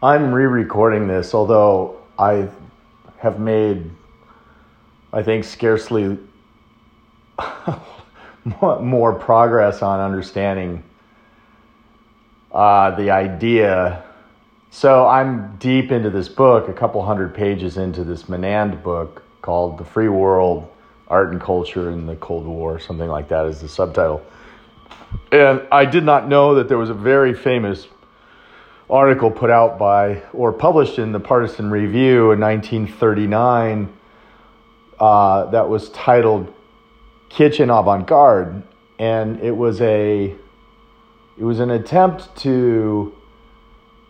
I'm re recording this, although I have made, I think, scarcely more progress on understanding uh, the idea. So I'm deep into this book, a couple hundred pages into this Menand book called The Free World Art and Culture in the Cold War, something like that is the subtitle. And I did not know that there was a very famous article put out by or published in the Partisan Review in 1939 uh, that was titled Kitsch and Avant Garde. And it was a it was an attempt to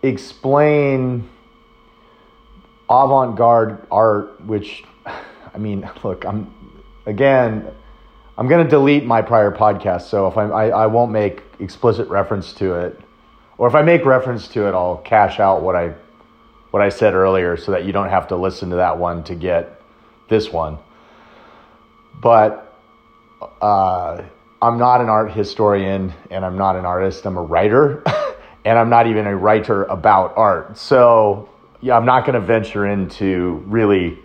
explain avant-garde art which i mean look i'm again i'm going to delete my prior podcast so if I'm, I, I won't make explicit reference to it or if i make reference to it i'll cash out what i what i said earlier so that you don't have to listen to that one to get this one but uh, I'm not an art historian and I'm not an artist. I'm a writer, and I'm not even a writer about art. So, yeah, I'm not going to venture into really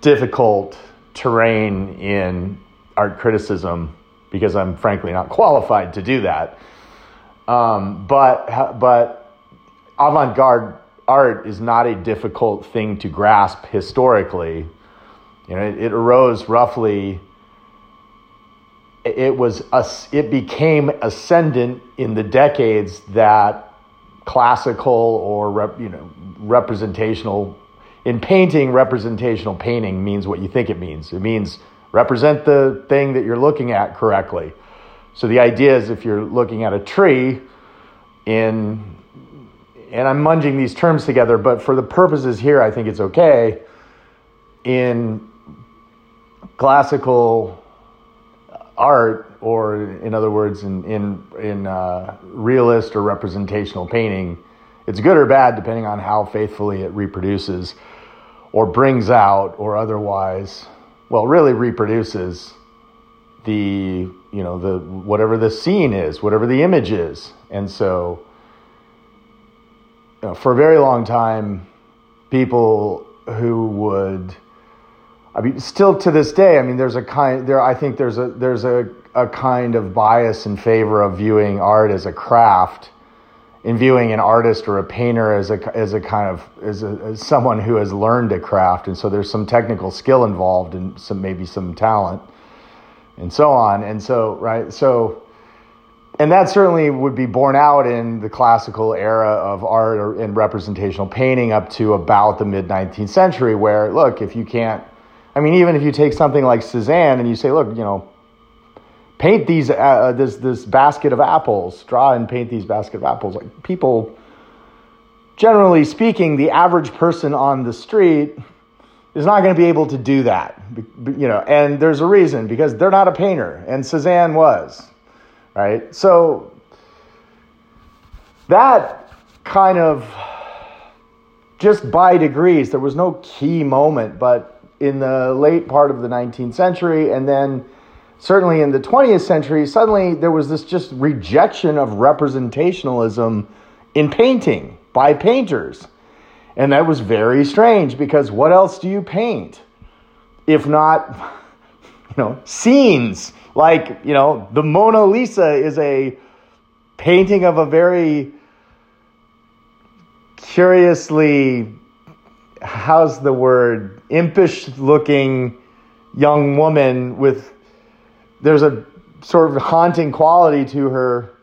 difficult terrain in art criticism because I'm frankly not qualified to do that. Um, but but avant-garde art is not a difficult thing to grasp historically. You know, it, it arose roughly it was it became ascendant in the decades that classical or rep, you know representational in painting representational painting means what you think it means it means represent the thing that you're looking at correctly so the idea is if you're looking at a tree in and I'm munging these terms together but for the purposes here I think it's okay. In classical art, or in other words, in in in uh, realist or representational painting, it's good or bad depending on how faithfully it reproduces, or brings out, or otherwise, well, really reproduces the you know the whatever the scene is, whatever the image is, and so. You know, for a very long time, people who would I mean, still to this day, I mean, there's a kind there. I think there's a there's a a kind of bias in favor of viewing art as a craft, in viewing an artist or a painter as a as a kind of as, a, as someone who has learned a craft, and so there's some technical skill involved and some maybe some talent, and so on, and so right, so and that certainly would be borne out in the classical era of art and representational painting up to about the mid 19th century where look if you can't I mean, even if you take something like Cezanne and you say, look, you know, paint these uh, this this basket of apples, draw and paint these basket of apples. Like people, generally speaking, the average person on the street is not going to be able to do that, you know. And there's a reason because they're not a painter, and Cezanne was, right? So that kind of just by degrees. There was no key moment, but in the late part of the 19th century and then certainly in the 20th century suddenly there was this just rejection of representationalism in painting by painters and that was very strange because what else do you paint? If not you know scenes. Like you know the mona lisa is a painting of a very curiously how's the word impish looking young woman with there's a sort of haunting quality to her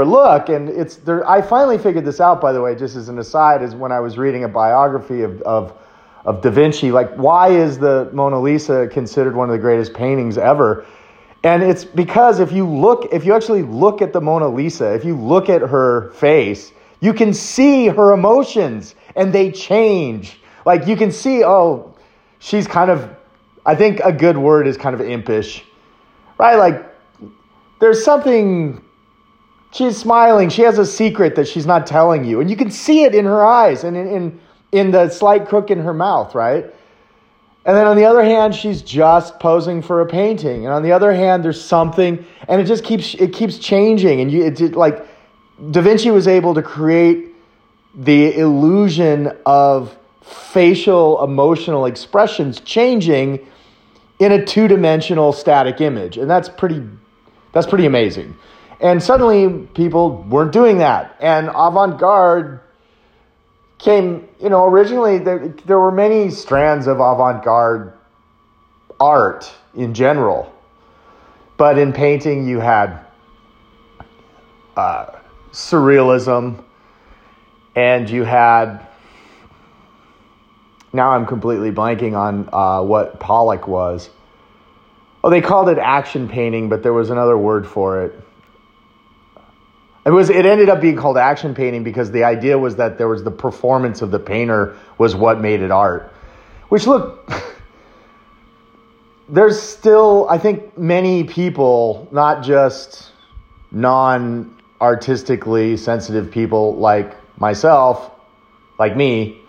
her look and it's there I finally figured this out by the way just as an aside is when I was reading a biography of of of Da Vinci like why is the Mona Lisa considered one of the greatest paintings ever and it's because if you look if you actually look at the Mona Lisa if you look at her face you can see her emotions and they change. Like you can see, oh, she's kind of, I think a good word is kind of impish, right? Like there's something, she's smiling. She has a secret that she's not telling you. And you can see it in her eyes and in, in, in the slight crook in her mouth, right? And then on the other hand, she's just posing for a painting. And on the other hand, there's something, and it just keeps it keeps changing. And you, it, like Da Vinci was able to create the illusion of facial emotional expressions changing in a two-dimensional static image and that's pretty that's pretty amazing and suddenly people weren't doing that and avant-garde came you know originally there, there were many strands of avant-garde art in general but in painting you had uh, surrealism and you had now I'm completely blanking on uh, what Pollock was. Oh, they called it action painting, but there was another word for it. It was. It ended up being called action painting because the idea was that there was the performance of the painter was what made it art. Which look, there's still I think many people, not just non artistically sensitive people like myself, like me,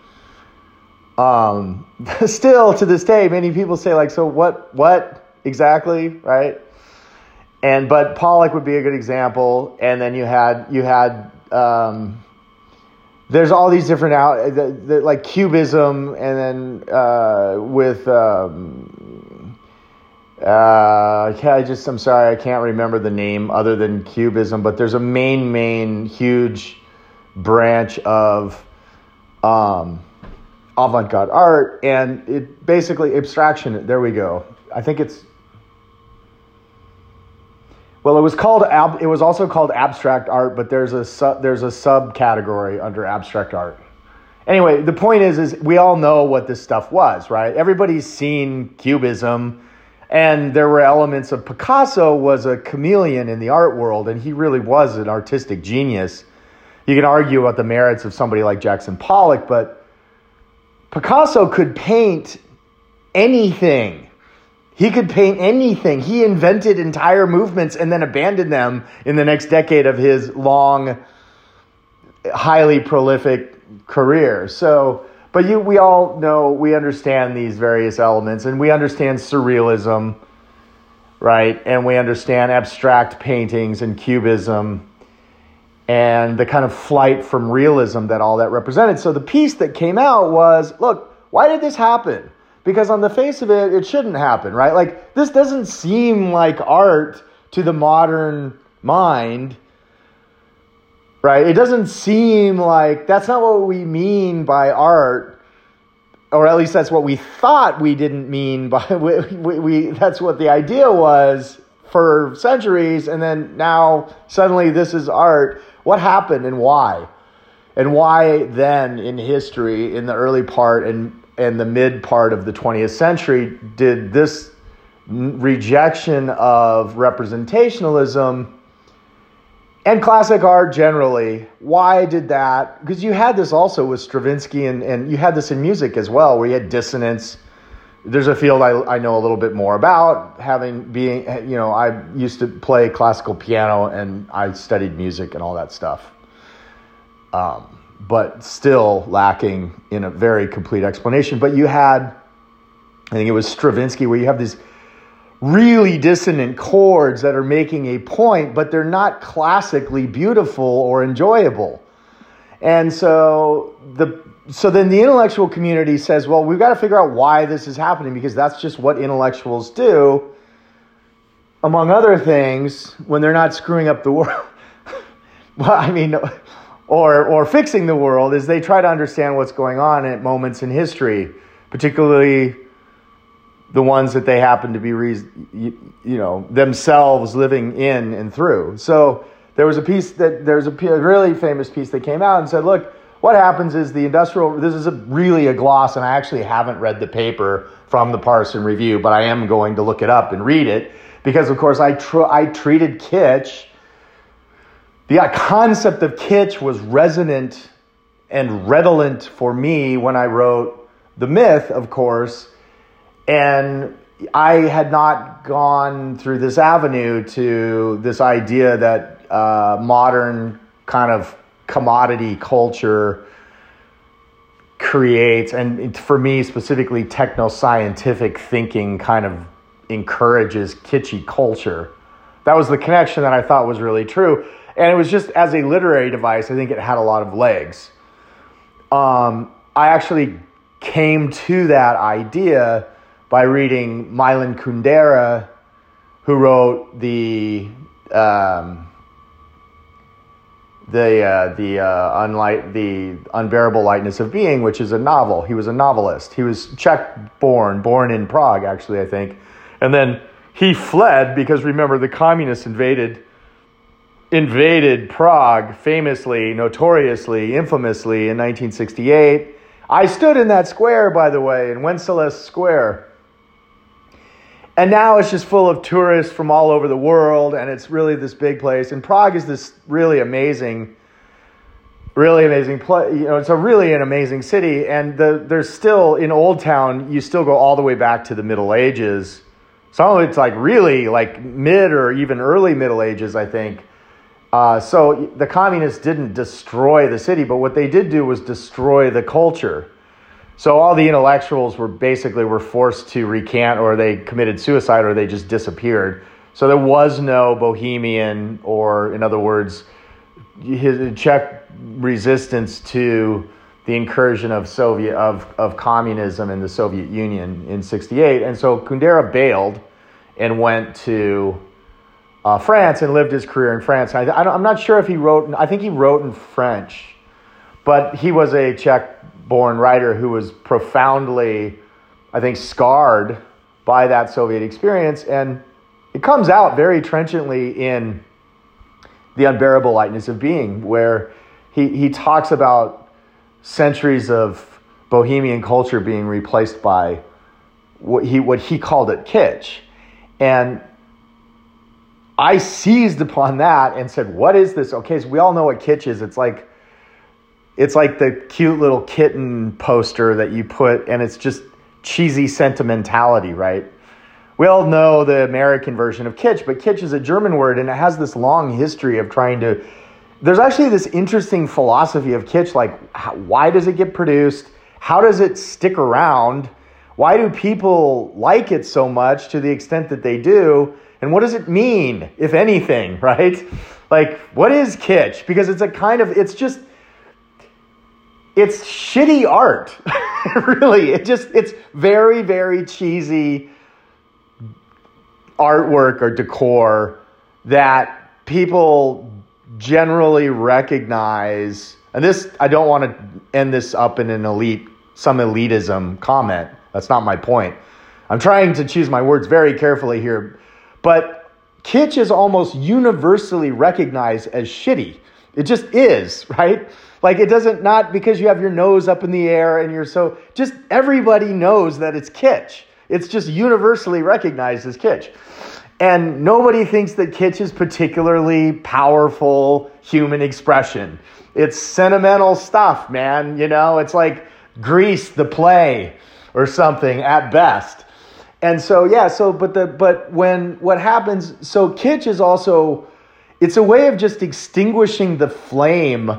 um, still to this day, many people say like, so what, what exactly, right? And but Pollock would be a good example. And then you had you had um, there's all these different out the, the, like cubism, and then uh, with um, uh, I just I'm sorry I can't remember the name other than cubism, but there's a main main huge branch of um, avant-garde art and it basically abstraction there we go i think it's well it was called ab, it was also called abstract art but there's a sub, there's a subcategory under abstract art anyway the point is is we all know what this stuff was right everybody's seen cubism and there were elements of picasso was a chameleon in the art world and he really was an artistic genius you can argue about the merits of somebody like jackson pollock but Picasso could paint anything. He could paint anything. He invented entire movements and then abandoned them in the next decade of his long, highly prolific career. So, but you, we all know, we understand these various elements and we understand surrealism, right? And we understand abstract paintings and cubism and the kind of flight from realism that all that represented. So the piece that came out was look, why did this happen? Because on the face of it, it shouldn't happen, right? Like, this doesn't seem like art to the modern mind, right? It doesn't seem like that's not what we mean by art. Or at least that's what we thought we didn't mean by we, we, we that's what the idea was for centuries and then now suddenly this is art what happened and why? And why then in history, in the early part and, and the mid part of the 20th century, did this rejection of representationalism and classic art generally, why did that? Because you had this also with Stravinsky and, and you had this in music as well, where you had dissonance. There's a field I, I know a little bit more about, having being, you know, I used to play classical piano and I studied music and all that stuff. Um, but still lacking in a very complete explanation. But you had, I think it was Stravinsky, where you have these really dissonant chords that are making a point, but they're not classically beautiful or enjoyable. And so the so then the intellectual community says, well, we've got to figure out why this is happening because that's just what intellectuals do. Among other things, when they're not screwing up the world. well, I mean, or, or fixing the world, is they try to understand what's going on at moments in history, particularly the ones that they happen to be, you know, themselves living in and through. So there was a piece that, there's a really famous piece that came out and said, look, what happens is the industrial, this is a, really a gloss, and I actually haven't read the paper from the Partisan Review, but I am going to look it up and read it because, of course, I, tr- I treated kitsch. The concept of kitsch was resonant and redolent for me when I wrote The Myth, of course, and I had not gone through this avenue to this idea that uh, modern kind of commodity culture creates, and for me specifically, techno scientific thinking kind of encourages kitschy culture. That was the connection that I thought was really true. And it was just as a literary device, I think it had a lot of legs. um, I actually came to that idea by reading Milan Kundera, who wrote the um, the uh, the uh, unlight the unbearable lightness of being, which is a novel. He was a novelist. He was Czech born, born in Prague, actually, I think, and then he fled because remember the communists invaded invaded Prague famously, notoriously, infamously in 1968. I stood in that square, by the way, in Wenceslas Square. And now it's just full of tourists from all over the world, and it's really this big place. And Prague is this really amazing, really amazing place. You know, it's a really an amazing city. And the, there's still in Old Town, you still go all the way back to the Middle Ages. Some of it's like really like mid or even early Middle Ages, I think. Uh, so the communists didn't destroy the city, but what they did do was destroy the culture. So all the intellectuals were basically were forced to recant, or they committed suicide, or they just disappeared. So there was no Bohemian, or in other words, his Czech resistance to the incursion of Soviet of, of communism in the Soviet Union in '68. And so Kundera bailed and went to uh, France and lived his career in France. I, am not sure if he wrote. I think he wrote in French, but he was a Czech-born writer who was profoundly, I think, scarred by that Soviet experience, and it comes out very trenchantly in the unbearable lightness of being, where he he talks about centuries of bohemian culture being replaced by what he what he called it kitsch, and I seized upon that and said, "What is this?" Okay, so we all know what kitsch is. It's like it's like the cute little kitten poster that you put and it's just cheesy sentimentality, right? We all know the American version of kitsch, but kitsch is a German word and it has this long history of trying to there's actually this interesting philosophy of kitsch like how, why does it get produced? How does it stick around? Why do people like it so much to the extent that they do? And what does it mean, if anything, right? Like, what is kitsch? Because it's a kind of, it's just, it's shitty art. really. It just, it's very, very cheesy artwork or decor that people generally recognize. And this, I don't want to end this up in an elite, some elitism comment. That's not my point. I'm trying to choose my words very carefully here but kitsch is almost universally recognized as shitty. It just is, right? Like it doesn't not because you have your nose up in the air and you're so just everybody knows that it's kitsch. It's just universally recognized as kitsch. And nobody thinks that kitsch is particularly powerful human expression. It's sentimental stuff, man. You know, it's like Grease the play or something at best and so yeah so but the but when what happens so kitsch is also it's a way of just extinguishing the flame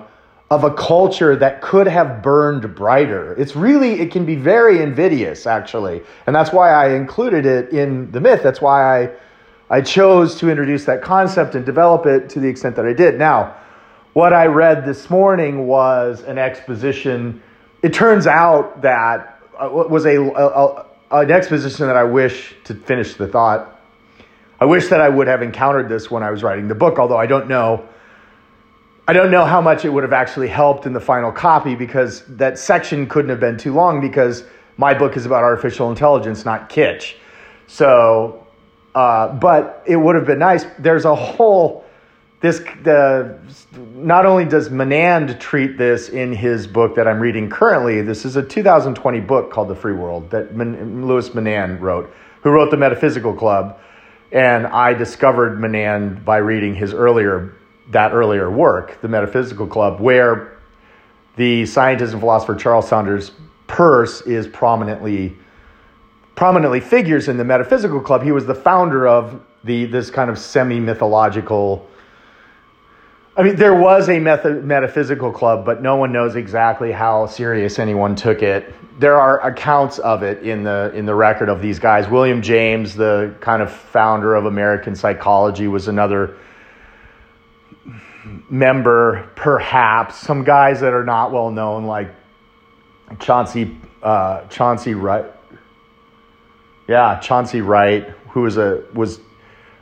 of a culture that could have burned brighter. It's really it can be very invidious actually. And that's why i included it in the myth. That's why i i chose to introduce that concept and develop it to the extent that i did. Now what i read this morning was an exposition. It turns out that uh, was a, a an exposition that I wish to finish the thought. I wish that I would have encountered this when I was writing the book, although I don't know. I don't know how much it would have actually helped in the final copy because that section couldn't have been too long because my book is about artificial intelligence, not kitsch. So, uh, but it would have been nice. There's a whole this the not only does Menand treat this in his book that I'm reading currently. This is a 2020 book called The Free World that Louis Menand wrote, who wrote the Metaphysical Club, and I discovered Menand by reading his earlier that earlier work, The Metaphysical Club, where the scientist and philosopher Charles Sanders Peirce is prominently prominently figures in the Metaphysical Club. He was the founder of the this kind of semi mythological I mean, there was a metaphysical club, but no one knows exactly how serious anyone took it. There are accounts of it in the in the record of these guys. William James, the kind of founder of American psychology, was another member, perhaps. Some guys that are not well known, like Chauncey uh, Chauncey Wright. Yeah, Chauncey Wright, who was a was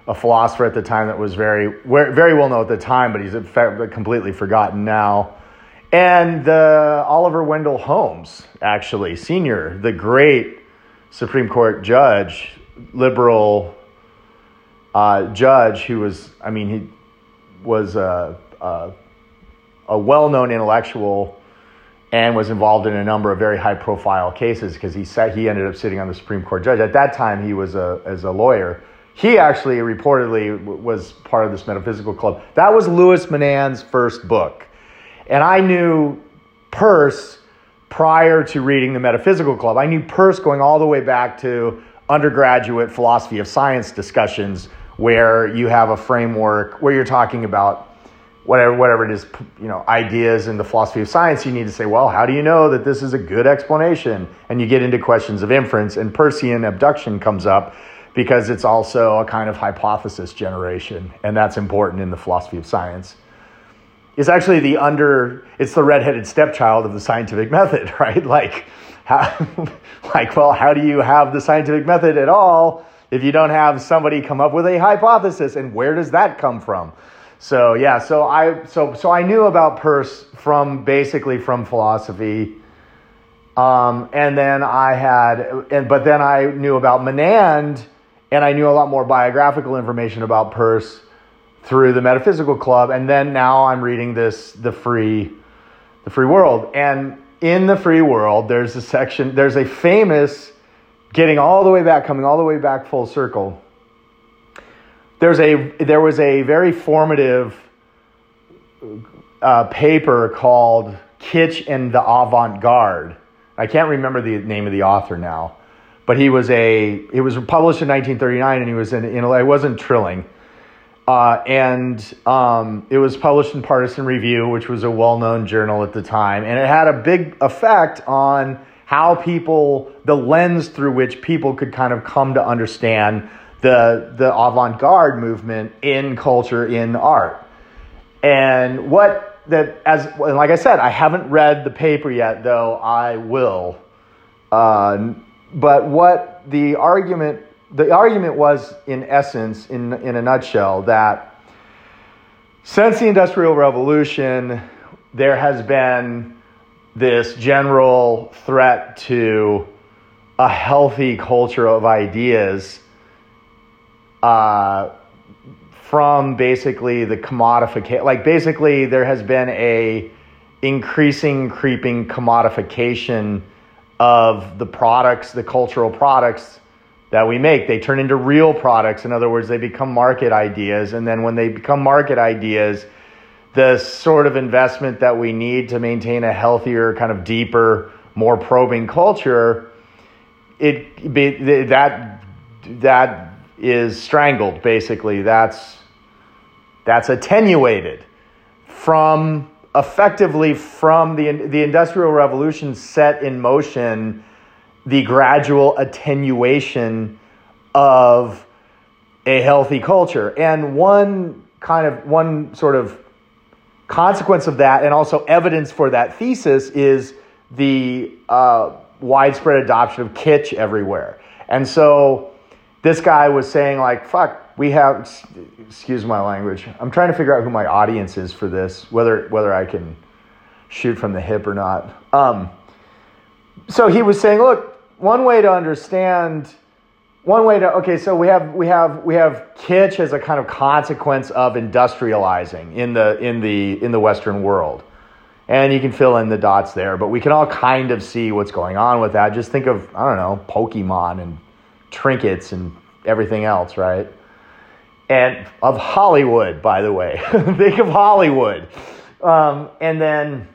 a philosopher at the time that was very very well known at the time, but he's completely forgotten now. And the Oliver Wendell Holmes, actually, senior, the great Supreme Court judge, liberal uh, judge, who was, I mean, he was a, a, a well known intellectual and was involved in a number of very high profile cases because he he ended up sitting on the Supreme Court judge. At that time, he was a, as a lawyer. He actually reportedly was part of this metaphysical club. That was Louis Menand's first book. And I knew Peirce prior to reading the Metaphysical Club. I knew Peirce going all the way back to undergraduate philosophy of science discussions where you have a framework where you're talking about whatever whatever it is you know ideas in the philosophy of science you need to say well how do you know that this is a good explanation and you get into questions of inference and Peircean abduction comes up because it's also a kind of hypothesis generation and that's important in the philosophy of science. It's actually the under it's the redheaded stepchild of the scientific method right? Like how, like well how do you have the scientific method at all if you don't have somebody come up with a hypothesis and where does that come from? So yeah so i so so i knew about Peirce from basically from philosophy. Um, and then i had and but then i knew about menand and i knew a lot more biographical information about Peirce through the metaphysical club. And then now i'm reading this the free the free world. And in the free world there's a section there's a famous getting all the way back coming all the way back full circle. There's a there was a very formative uh, paper called kitsch and the avant-garde. I can't remember the name of the author now but he was a it was published in 1939 and he was in, in it wasn't trilling uh, and um, it was published in Partisan Review, which was a well known journal at the time. And it had a big effect on how people, the lens through which people could kind of come to understand the, the avant garde movement in culture, in art. And what that, as and like I said, I haven't read the paper yet, though I will. Uh, but what the argument the argument was, in essence, in, in a nutshell, that since the Industrial Revolution, there has been this general threat to a healthy culture of ideas uh, from basically the commodification. Like basically, there has been a increasing, creeping commodification of the products, the cultural products that we make. They turn into real products. In other words, they become market ideas. And then when they become market ideas, the sort of investment that we need to maintain a healthier, kind of deeper, more probing culture, it that that is strangled. Basically, that's that's attenuated from effectively from the the industrial revolution set in motion the gradual attenuation of a healthy culture. And one kind of one sort of consequence of that, and also evidence for that thesis, is the uh, widespread adoption of kitsch everywhere. And so this guy was saying, like, fuck, we have, excuse my language. I'm trying to figure out who my audience is for this, whether whether I can shoot from the hip or not. Um, so he was saying, look, one way to understand one way to okay so we have we have we have kitsch as a kind of consequence of industrializing in the in the in the western world and you can fill in the dots there but we can all kind of see what's going on with that just think of i don't know pokemon and trinkets and everything else right and of hollywood by the way think of hollywood um, and then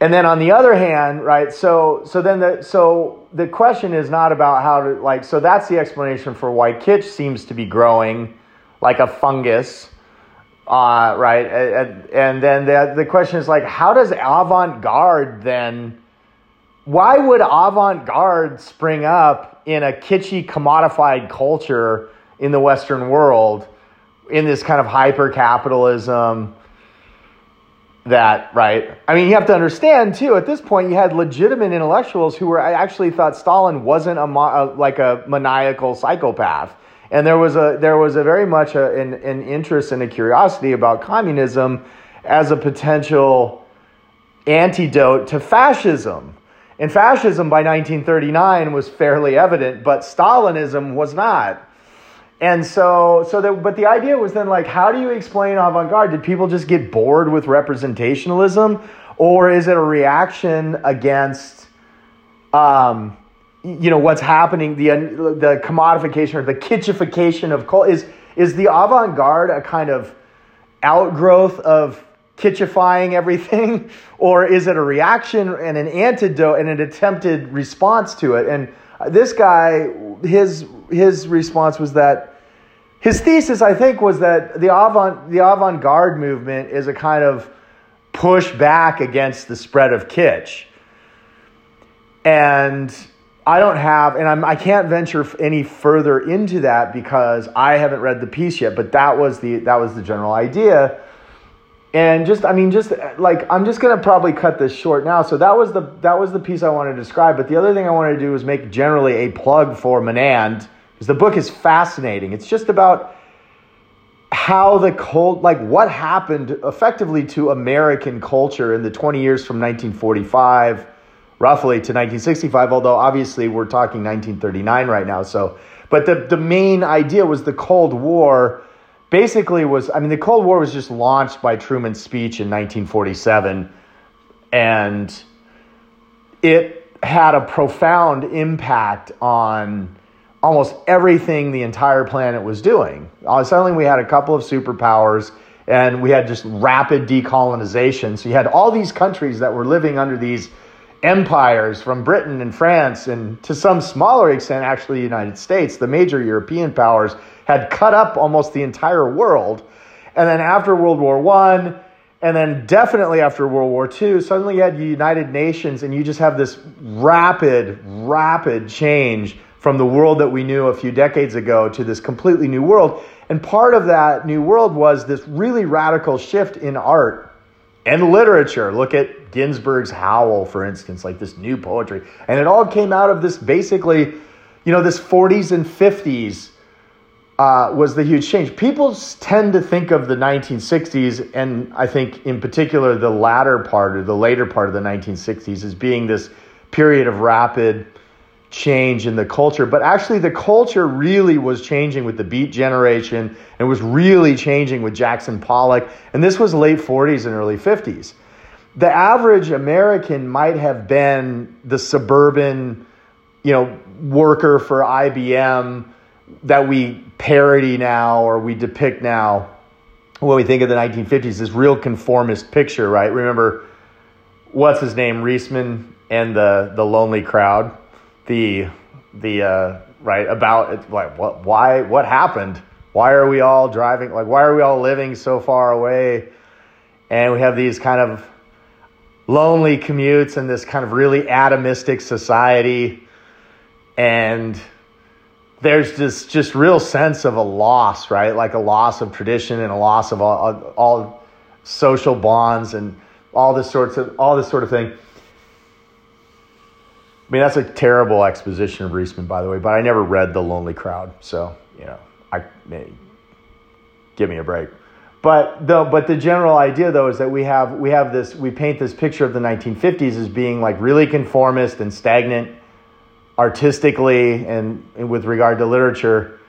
and then on the other hand, right? So so then the so the question is not about how to like so that's the explanation for why kitsch seems to be growing like a fungus. Uh, right, and, and then the, the question is like, how does avant-garde then? Why would avant-garde spring up in a kitschy, commodified culture in the Western world, in this kind of hyper capitalism, that, right? I mean, you have to understand too. At this point, you had legitimate intellectuals who were i actually thought Stalin wasn't a, a like a maniacal psychopath, and there was a there was a very much a, an, an interest and a curiosity about communism as a potential antidote to fascism. And fascism by 1939 was fairly evident, but Stalinism was not. And so, so that, but the idea was then like, how do you explain avant-garde? Did people just get bored with representationalism, or is it a reaction against, um, you know, what's happening, the the commodification or the kitschification of culture? Is is the avant-garde a kind of outgrowth of kitschifying everything, or is it a reaction and an antidote and an attempted response to it? And this guy, his his response was that his thesis, I think, was that the avant the avant garde movement is a kind of push back against the spread of kitsch. And I don't have, and I'm, I can't venture any further into that because I haven't read the piece yet. But that was the that was the general idea. And just, I mean, just like I'm just gonna probably cut this short now. So that was the that was the piece I wanted to describe. But the other thing I wanted to do was make generally a plug for Menand because the book is fascinating. It's just about how the cold, like what happened effectively to American culture in the 20 years from 1945 roughly to 1965, although obviously we're talking 1939 right now. So, but the, the main idea was the Cold War basically was, I mean, the Cold War was just launched by Truman's speech in 1947 and it had a profound impact on almost everything the entire planet was doing. Uh, suddenly, we had a couple of superpowers and we had just rapid decolonization. So, you had all these countries that were living under these empires from Britain and France, and to some smaller extent, actually, the United States. The major European powers had cut up almost the entire world. And then, after World War One, and then definitely after World War II, suddenly you had the United Nations, and you just have this rapid, rapid change from the world that we knew a few decades ago to this completely new world. And part of that new world was this really radical shift in art and literature. Look at Ginsberg's Howl, for instance, like this new poetry. And it all came out of this basically, you know, this 40s and 50s uh, was the huge change. People tend to think of the 1960s, and I think in particular the latter part or the later part of the 1960s, as being this period of rapid change in the culture, but actually the culture really was changing with the Beat Generation and was really changing with Jackson Pollock. And this was late 40s and early 50s. The average American might have been the suburban, you know, worker for IBM that we parody now or we depict now when we think of the 1950s, this real conformist picture, right? Remember, what's his name, Riesman and the, the Lonely Crowd? The the uh, right about like what why what happened? Why are we all driving like why are we all living so far away? And we have these kind of lonely commutes and this kind of really atomistic society. And there's this just real sense of a loss right? Like a loss of tradition and a loss of all, all social bonds and all this sorts of all this sort of thing I mean, that's a terrible exposition of Riesman, by the way, but I never read The Lonely Crowd, so, you know, I may give me a break. But the, but the general idea, though, is that we have, we have this, we paint this picture of the 1950s as being like really conformist and stagnant artistically and, and with regard to literature.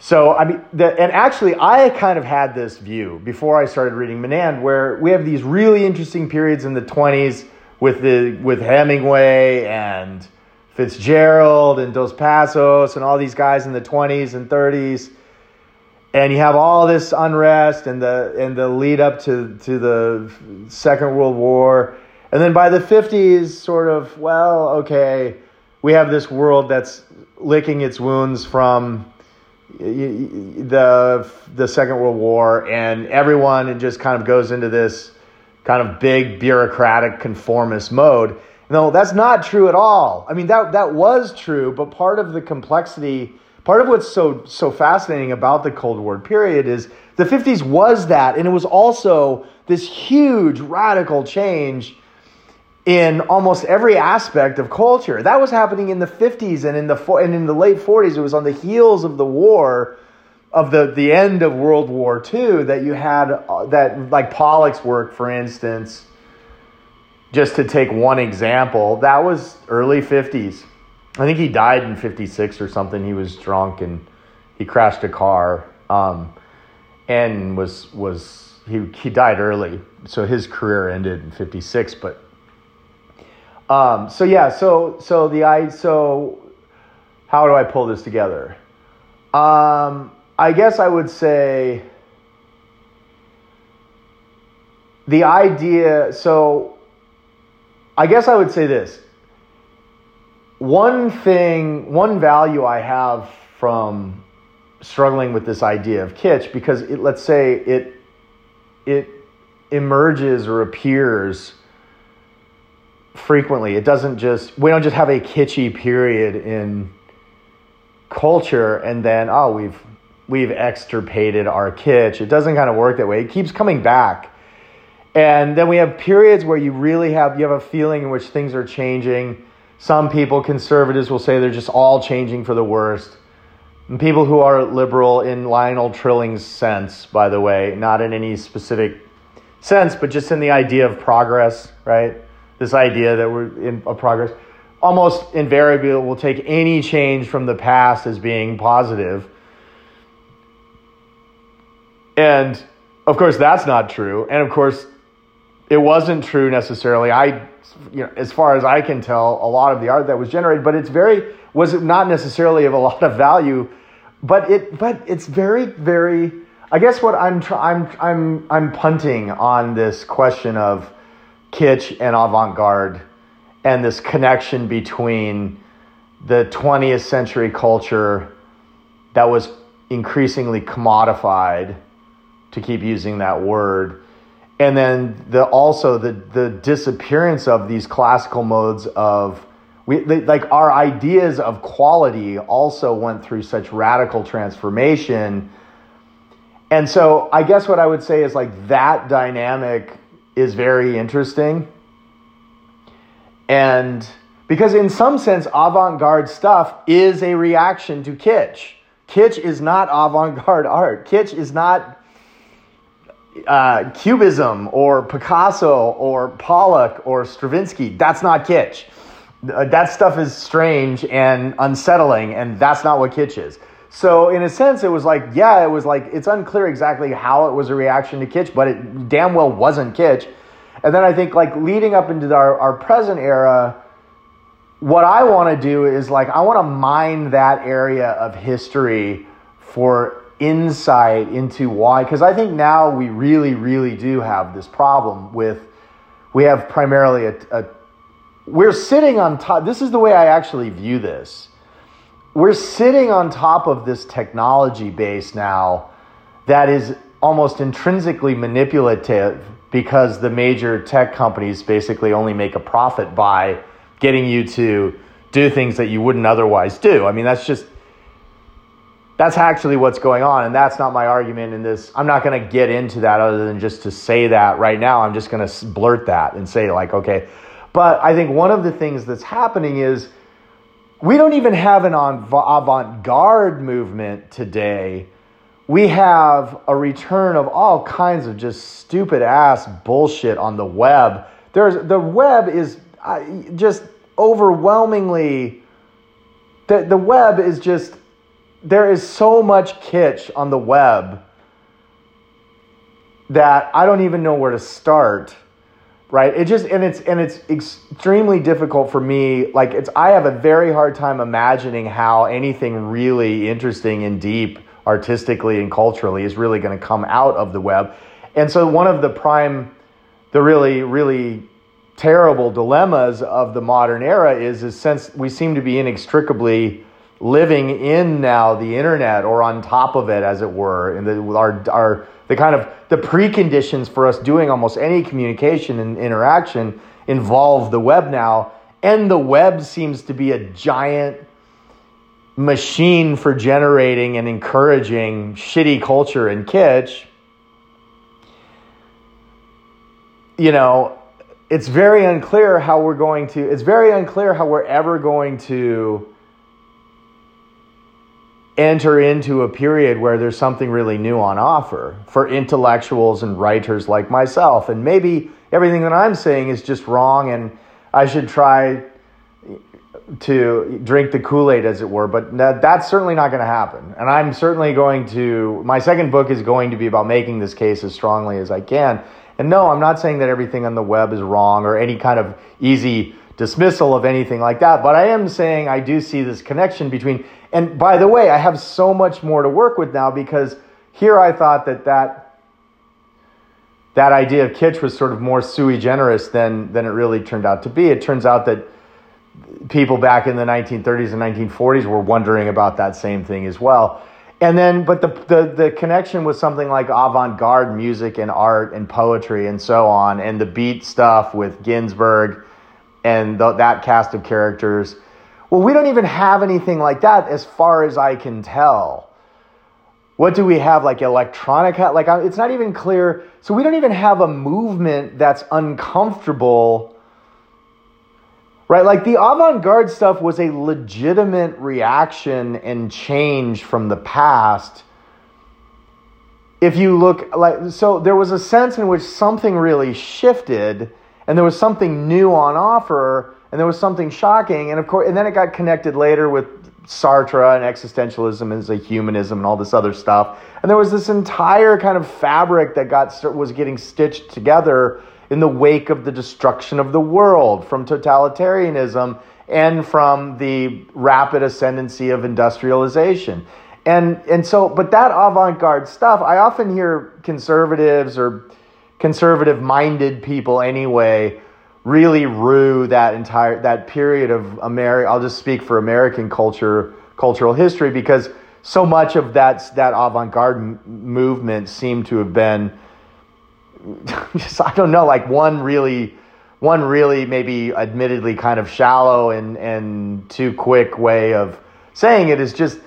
So, I mean, the, and actually, I kind of had this view before I started reading Menand, where we have these really interesting periods in the 20s with the with Hemingway and Fitzgerald and Dos Passos and all these guys in the 20s and 30s and you have all this unrest and the and the lead up to to the Second World War. And then by the 50s sort of well okay we have this world that's licking its wounds from the the Second World War. And everyone just kind of goes into this kind of big bureaucratic conformist mode. No, that's not true at all. I mean, that, that was true, but part of the complexity, part of what's so, so fascinating about the Cold War period is the 50s was that, and it was also this huge radical change in almost every aspect of culture. That was happening in the 50s and in the and in the late 40s. It was on the heels of the war of the the end of World War II that you had uh, that like Pollock's work, for instance. Just to take one example, that was early 50s. I think he died in 56 or something. He was drunk and he crashed a car um, and was was he he died early. So his career ended in 56, but um, so yeah, so so the I so how do I pull this together? Um, I guess I would say the idea. So I guess I would say this. One thing, one value I have from struggling with this idea of kitsch, because it, let's say it it emerges or appears frequently. It doesn't just we don't just have a kitschy period in culture and then oh we've we've extirpated our kitsch. It doesn't kind of work that way. It keeps coming back. And then we have periods where you really have you have a feeling in which things are changing. Some people, conservatives, will say they're just all changing for the worst. And people who are liberal in Lionel Trilling's sense, by the way, not in any specific sense, but just in the idea of progress, right? This idea that we're in a progress almost invariably will take any change from the past as being positive and of course, that's not true. And of course, it wasn't true necessarily. I, you know, as far as I can tell, a lot of the art that was generated, but it's very was not necessarily of a lot of value, but it but it's very very. I guess what I'm I'm I'm I'm punting on this question of kitsch and avant-garde and this connection between the 20th century culture that was increasingly commodified to keep using that word. And then the also the the disappearance of these classical modes of we like our ideas of quality also went through such radical transformation. And so I guess what I would say is like that dynamic is very interesting. And because in some sense avant-garde stuff is a reaction to kitsch. Kitsch is not avant-garde art. Kitsch is not uh, Cubism or Picasso or Pollock or Stravinsky. That's not kitsch. Uh, that stuff is strange and unsettling, and that's not what kitsch is. So, in a sense, it was like, yeah, it was like, it's unclear exactly how it was a reaction to kitsch, but it damn well wasn't kitsch. And then I think, like, leading up into our, our present era, what I want to do is like, I want to mine that area of history for insight into why because i think now we really really do have this problem with we have primarily a, a we're sitting on top this is the way i actually view this we're sitting on top of this technology base now that is almost intrinsically manipulative because the major tech companies basically only make a profit by getting you to do things that you wouldn't otherwise do. I mean, that's just that's actually what's going on and that's not my argument in this. I'm not going to get into that other than just to say that right now. I'm just going to blurt that and say like okay. But i think one of the things that's happening is we don't even have an avant-garde movement today. We have a return of all kinds of just stupid ass bullshit on the web. There's the web is just overwhelmingly the, the web is just there is so much kitsch on the web that I don't even know where to start. Right? It just and it's and it's extremely difficult for me. Like it's I have a very hard time imagining how anything really interesting and deep artistically and culturally is really going to come out of the web. And so one of the prime the really really terrible dilemmas of the modern era is is since we seem to be inextricably living in now the internet or on top of it, as it were, and the, our, our, the kind of the preconditions for us doing almost any communication and interaction involve the web now. And the web seems to be a giant machine for generating and encouraging shitty culture and kitsch. you know, it's very unclear how we're going to, it's very unclear how we're ever going to enter into a period where there's something really new on offer for intellectuals and writers like myself. And maybe everything that I'm saying is just wrong and I should try to drink the Kool Aid, as it were. But that, that's certainly not going to happen. And I'm certainly going to, my second book is going to be about making this case as strongly as I can. And no, I'm not saying that everything on the web is wrong or any kind of easy dismissal of anything like that. But I am saying I do see this connection between and by the way, I have so much more to work with now because here I thought that that, that idea of kitsch was sort of more sui generis than, than it really turned out to be. It turns out that people back in the 1930s and 1940s were wondering about that same thing as well. And then, but the, the, the connection with something like avant garde music and art and poetry and so on, and the beat stuff with Ginsberg and that cast of characters well, we don't even have anything like that as far as I can tell. What do we have like electronic? Like it's not even clear. So we don't even have a movement that's uncomfortable. Right? Like the avant-garde stuff was a legitimate reaction and change from the past. If you look like so there was a sense in which something really shifted and there was something new on offer and there was something shocking and of course and then it got connected later with Sartre and existentialism as a humanism and all this other stuff. And there was this entire kind of fabric that got was getting stitched together in the wake of the destruction of the world from totalitarianism and from the rapid ascendancy of industrialization. And and so but that avant-garde stuff i often hear conservatives or conservative minded people anyway really rue that entire that period of America. I'll just speak for American culture, cultural history, because so much of that that avant-garde m- movement seemed to have been just I don't know, like one really one really maybe admittedly kind of shallow and and too quick way of saying it is just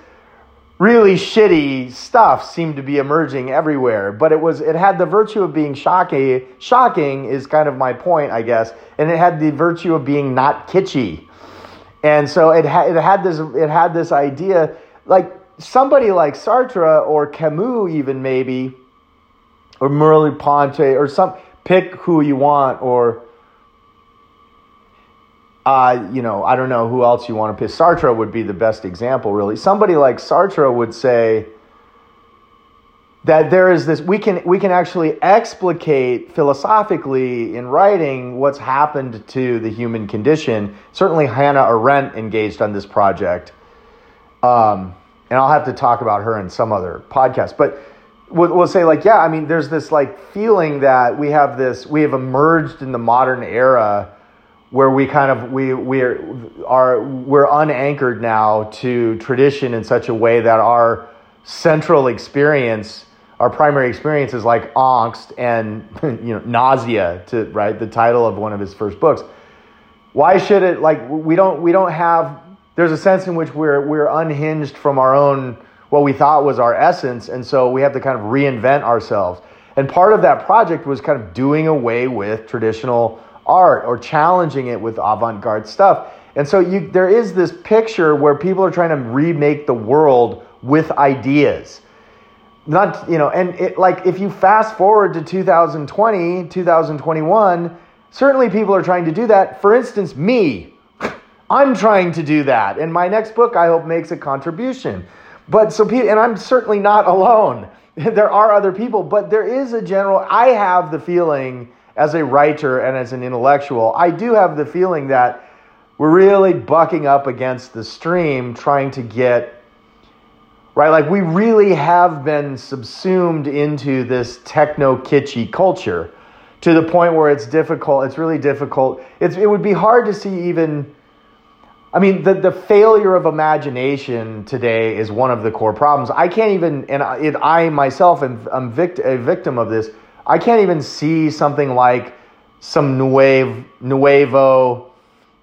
really shitty stuff seemed to be emerging everywhere but it was it had the virtue of being shocking shocking is kind of my point i guess and it had the virtue of being not kitschy. And so it had it had this it had this idea like somebody like sartre or camus even maybe or merleau-ponty or some pick who you want or uh, you know, I don't know who else you want to piss. Sartre would be the best example, really. Somebody like Sartre would say that there is this we can we can actually explicate philosophically in writing what's happened to the human condition. Certainly, Hannah Arendt engaged on this project, um, and I'll have to talk about her in some other podcast. But we'll, we'll say like, yeah, I mean, there's this like feeling that we have this we have emerged in the modern era where we kind of we we are, are we're unanchored now to tradition in such a way that our central experience our primary experience is like angst and you know nausea to right the title of one of his first books. Why should it like we don't we don't have there's a sense in which we're we're unhinged from our own what we thought was our essence and so we have to kind of reinvent ourselves. And part of that project was kind of doing away with traditional art or challenging it with avant-garde stuff. And so you, there is this picture where people are trying to remake the world with ideas. Not, you know, and it, like if you fast forward to 2020, 2021, certainly people are trying to do that. For instance, me, I'm trying to do that. And my next book, I hope, makes a contribution. But so, and I'm certainly not alone. There are other people, but there is a general, I have the feeling as a writer and as an intellectual, I do have the feeling that we're really bucking up against the stream trying to get right like we really have been subsumed into this techno kitschy culture to the point where it's difficult it's really difficult. It's, it would be hard to see even i mean the, the failure of imagination today is one of the core problems. I can't even and i, it, I myself am I'm vict, a victim of this I can't even see something like some nuevo, nuevo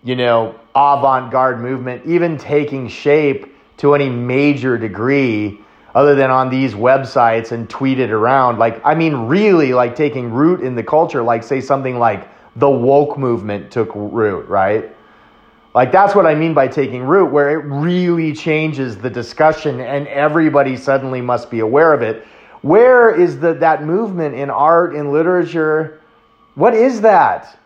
you know, avant garde movement even taking shape to any major degree other than on these websites and tweeted around. Like, I mean, really, like taking root in the culture, like, say something like the woke movement took root, right? Like, that's what I mean by taking root, where it really changes the discussion and everybody suddenly must be aware of it. Where is the, that movement in art, in literature? What is that?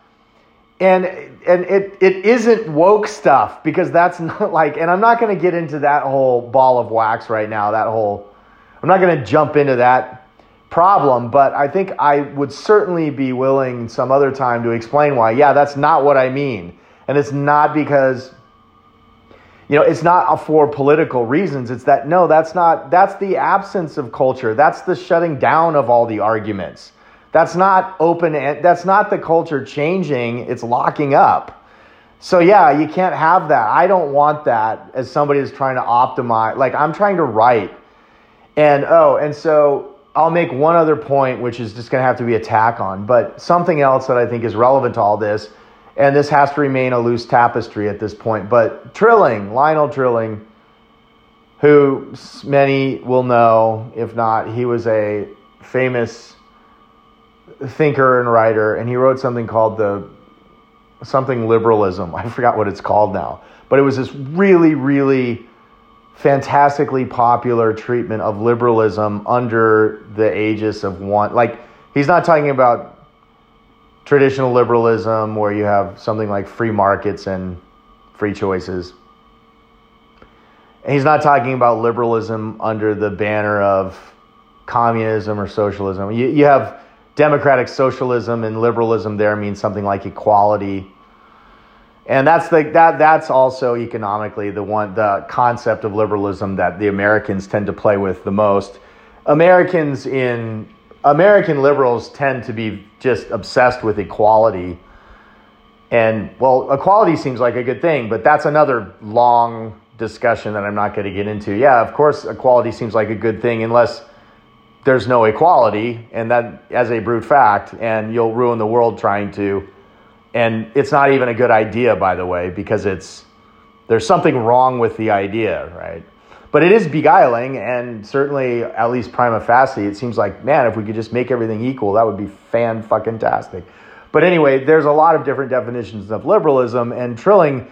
and and it it isn't woke stuff because that's not like and I'm not going to get into that whole ball of wax right now that whole I'm not going to jump into that problem but I think I would certainly be willing some other time to explain why yeah that's not what I mean and it's not because you know it's not for political reasons it's that no that's not that's the absence of culture that's the shutting down of all the arguments that's not open, that's not the culture changing, it's locking up. So, yeah, you can't have that. I don't want that as somebody is trying to optimize. Like, I'm trying to write. And, oh, and so I'll make one other point, which is just going to have to be a tack on, but something else that I think is relevant to all this, and this has to remain a loose tapestry at this point, but Trilling, Lionel Trilling, who many will know, if not, he was a famous thinker and writer, and he wrote something called the something liberalism. I forgot what it's called now, but it was this really, really fantastically popular treatment of liberalism under the aegis of one. Like he's not talking about traditional liberalism where you have something like free markets and free choices. And he's not talking about liberalism under the banner of communism or socialism. You, you have democratic socialism and liberalism there means something like equality. And that's the that that's also economically the one the concept of liberalism that the Americans tend to play with the most. Americans in American liberals tend to be just obsessed with equality. And well, equality seems like a good thing, but that's another long discussion that I'm not going to get into. Yeah, of course, equality seems like a good thing unless there's no equality, and that as a brute fact, and you'll ruin the world trying to. And it's not even a good idea, by the way, because it's there's something wrong with the idea, right? But it is beguiling, and certainly, at least prima facie, it seems like, man, if we could just make everything equal, that would be fan fucking tastic. But anyway, there's a lot of different definitions of liberalism, and Trilling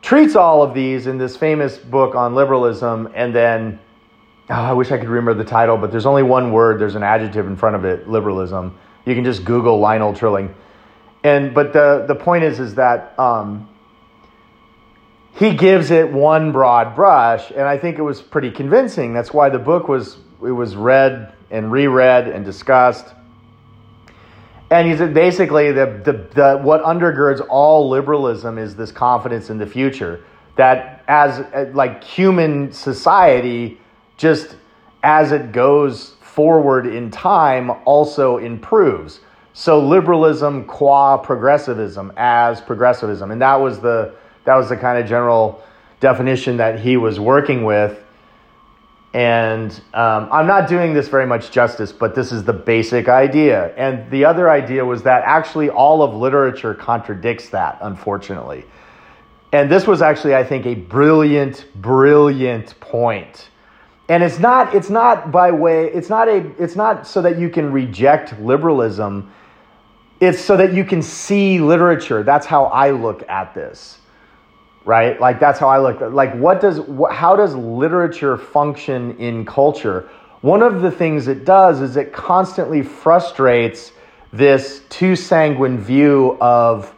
treats all of these in this famous book on liberalism, and then oh, I wish I could remember the title, but there's only one word. There's an adjective in front of it, liberalism. You can just Google Lionel Trilling. And but the the point is is that um, he gives it one broad brush, and I think it was pretty convincing. That's why the book was it was read and reread and discussed. And he said basically the, the, the what undergirds all liberalism is this confidence in the future that as like human society just as it goes forward in time also improves. So liberalism qua progressivism as progressivism. And that was the that was the kind of general definition that he was working with. And um, I'm not doing this very much justice, but this is the basic idea. And the other idea was that actually all of literature contradicts that, unfortunately. And this was actually, I think, a brilliant, brilliant point. and it's not it's not by way it's not a it's not so that you can reject liberalism it's so that you can see literature that's how i look at this right like that's how i look like what does how does literature function in culture one of the things it does is it constantly frustrates this too sanguine view of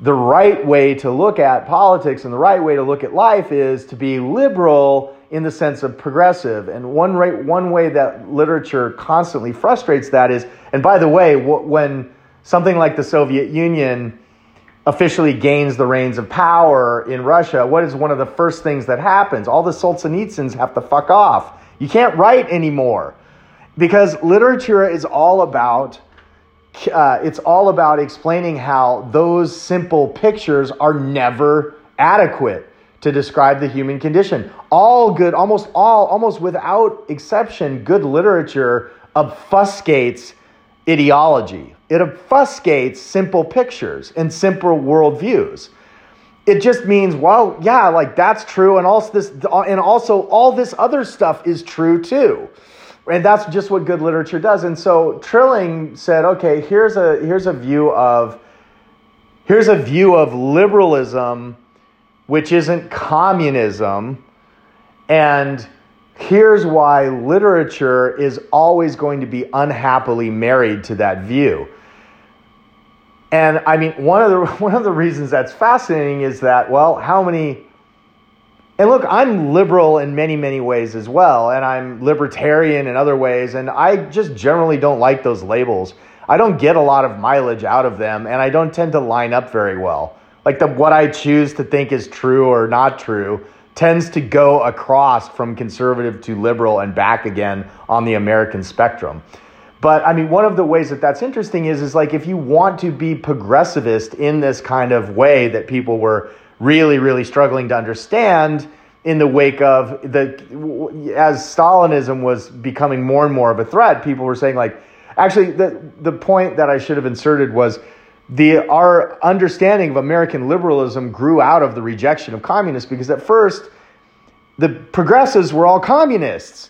the right way to look at politics and the right way to look at life is to be liberal in the sense of progressive. And one, right, one way that literature constantly frustrates that is, and by the way, when something like the Soviet Union officially gains the reins of power in Russia, what is one of the first things that happens? All the Solzhenitsyns have to fuck off. You can't write anymore because literature is all about uh, it's all about explaining how those simple pictures are never adequate to describe the human condition. All good, almost all, almost without exception, good literature obfuscates ideology. It obfuscates simple pictures and simple worldviews. it just means, well, yeah, like that's true, and also this, and also all this other stuff is true too, and that's just what good literature does. And so Trilling said, okay, here's a here's a view of here's a view of liberalism, which isn't communism, and here's why literature is always going to be unhappily married to that view. And I mean, one of the one of the reasons that's fascinating is that well, how many and look, I'm liberal in many, many ways as well, and I'm libertarian in other ways, and I just generally don't like those labels. I don't get a lot of mileage out of them, and I don't tend to line up very well. Like the what I choose to think is true or not true tends to go across from conservative to liberal and back again on the American spectrum. But I mean, one of the ways that that's interesting is, is like if you want to be progressivist in this kind of way that people were really, really struggling to understand in the wake of the, as Stalinism was becoming more and more of a threat, people were saying like, actually, the, the point that I should have inserted was the, our understanding of American liberalism grew out of the rejection of communists because at first the progressives were all communists.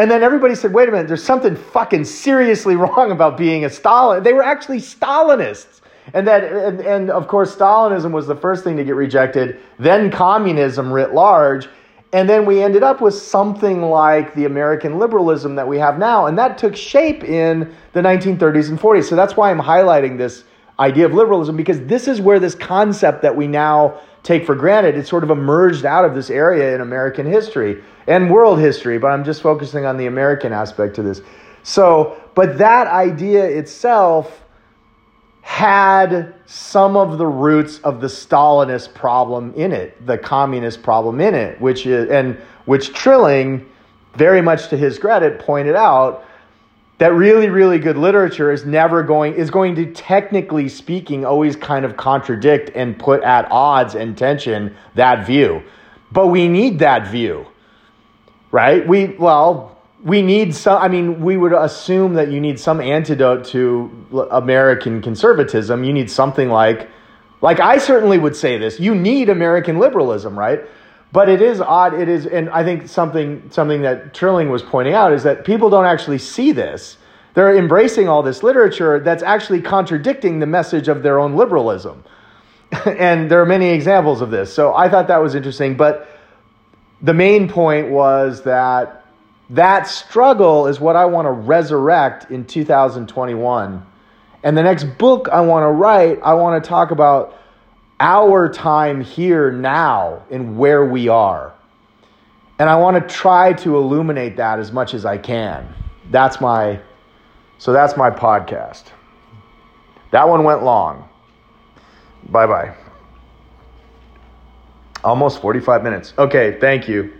And then everybody said, wait a minute, there's something fucking seriously wrong about being a Stalin. They were actually Stalinists. And that and, and of course Stalinism was the first thing to get rejected, then communism writ large, and then we ended up with something like the American liberalism that we have now. And that took shape in the 1930s and 40s. So that's why I'm highlighting this idea of liberalism because this is where this concept that we now take for granted, it sort of emerged out of this area in American history and world history, but I'm just focusing on the American aspect to this. So, but that idea itself had some of the roots of the Stalinist problem in it, the communist problem in it, which is and which Trilling, very much to his credit, pointed out that really, really good literature is never going is going to technically speaking always kind of contradict and put at odds and tension that view. But we need that view right? We, well, we need some, I mean, we would assume that you need some antidote to American conservatism. You need something like, like I certainly would say this, you need American liberalism, right? But it is odd. It is, and I think something, something that Trilling was pointing out is that people don't actually see this. They're embracing all this literature that's actually contradicting the message of their own liberalism. and there are many examples of this. So I thought that was interesting. But the main point was that that struggle is what I want to resurrect in 2021. And the next book I want to write, I want to talk about our time here now and where we are. And I want to try to illuminate that as much as I can. That's my so that's my podcast. That one went long. Bye bye. Almost 45 minutes. Okay, thank you.